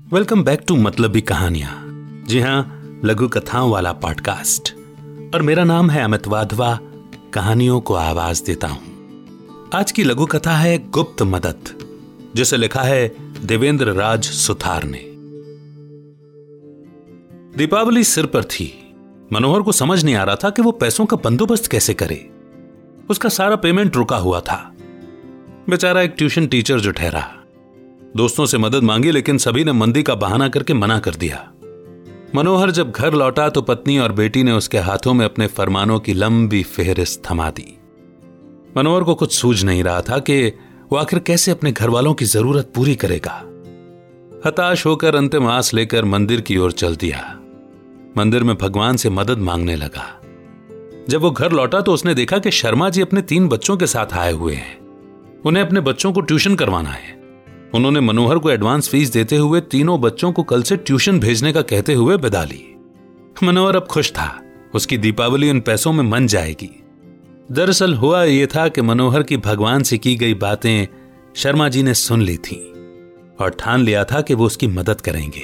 Welcome back to मतलबी कहानियाँ जी हाँ लघु कथाओं वाला पॉडकास्ट और मेरा नाम है अमित वाधवा, कहानियों को आवाज़ देता हूँ। आज की लघु कथा है गुप्त मदद, जिसे लिखा है देवेंद्र राज सुथार ने। दीपावली सिर पर थी। मनोहर को समझ नहीं आ रहा था कि वो पैसों का बंदोबस्त कैसे करे। उसका सारा पेमेंट रुका हुआ था। बेचारा एक ट्यूशन टीचर जो ठहरा। दोस्तों से मदद मांगी, लेकिन सभी ने मंदी का बहाना करके मना कर दिया। मनोहर जब घर लौटा तो पत्नी और बेटी ने उसके हाथों में अपने फरमानों की लंबी फेहरिस्त थमा दी। मनोहर को कुछ सूझ नहीं रहा था कि वो आखिर कैसे अपने घर वालों की ज़रूरत पूरी करेगा। हताश होकर अंतिम आस लेकर मंदिर की ओर चल दिया। मंदिर में भगवान से मदद मांगने लगा। जब वो घर लौटा तो उसने देखा कि शर्मा जी अपने तीन बच्चों के साथ आए हुए हैं। उन्हें अपने बच्चों को ट्यूशन करवाना है। उन्होंने मनोहर को एडवांस फ़ीस देते हुए तीनों बच्चों को कल से ट्यूशन भेजने का कहते हुए बिदा ली। मनोहर अब खुश था। उसकी दीपावली उन पैसों में मन जाएगी। दरअसल हुआ यह था कि मनोहर की भगवान से की गई बातें शर्मा जी ने सुन ली थी और ठान लिया था कि वो उसकी मदद करेंगे।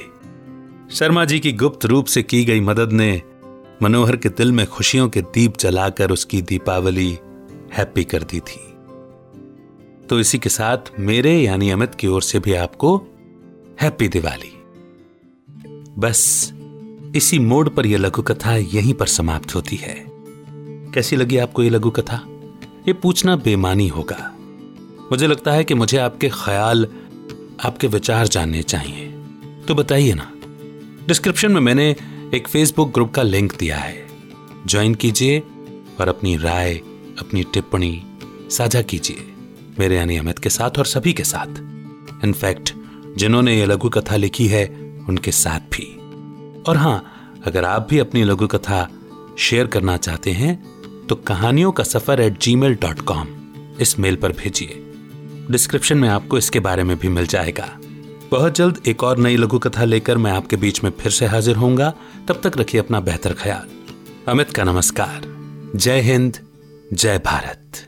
शर्मा जी की गुप्त रूप से की गई मदद ने मनोहर के दिल में खुशियों के दीप जलाकर उसकी दीपावली हैप्पी कर दी थी। तो इसी के साथ मेरे यानी अमित की ओर से भी आपको हैप्पी दिवाली। बस, इसी मोड पर यह लघु कथा यहीं पर समाप्त होती है। कैसी लगी आपको यह लघु कथा ये पूछना बेमानी होगा। मुझे लगता है कि मुझे आपके ख्याल, आपके विचार जानने चाहिए। तो बताइए ना, डिस्क्रिप्शन में मैंने एक फेसबुक ग्रुप का लिंक दिया है। ज्वाइन कीजिए और अपनी राय, अपनी टिप्पणी साझा कीजिए। मेरे यानी अमित के साथ और सभी के साथ। इनफैक्ट जिन्होंने ये लघु कथा लिखी है, उनके साथ भी। और हाँ अगर आप भी अपनी लघु कथा शेयर करना चाहते हैं तो कहानियों का सफ़र at ji mail dot com इस मेल पर भेजिए। डिस्क्रिप्शन में आपको इसके बारे में भी मिल जाएगा। बहुत जल्द एक और नई लघु कथा लेकर मैं आपके बीच में फिर से हाजिर होऊँगा। तब तक रखिए अपना बेहतर ख्याल। अमित का नमस्कार। जय हिंद, जय भारत।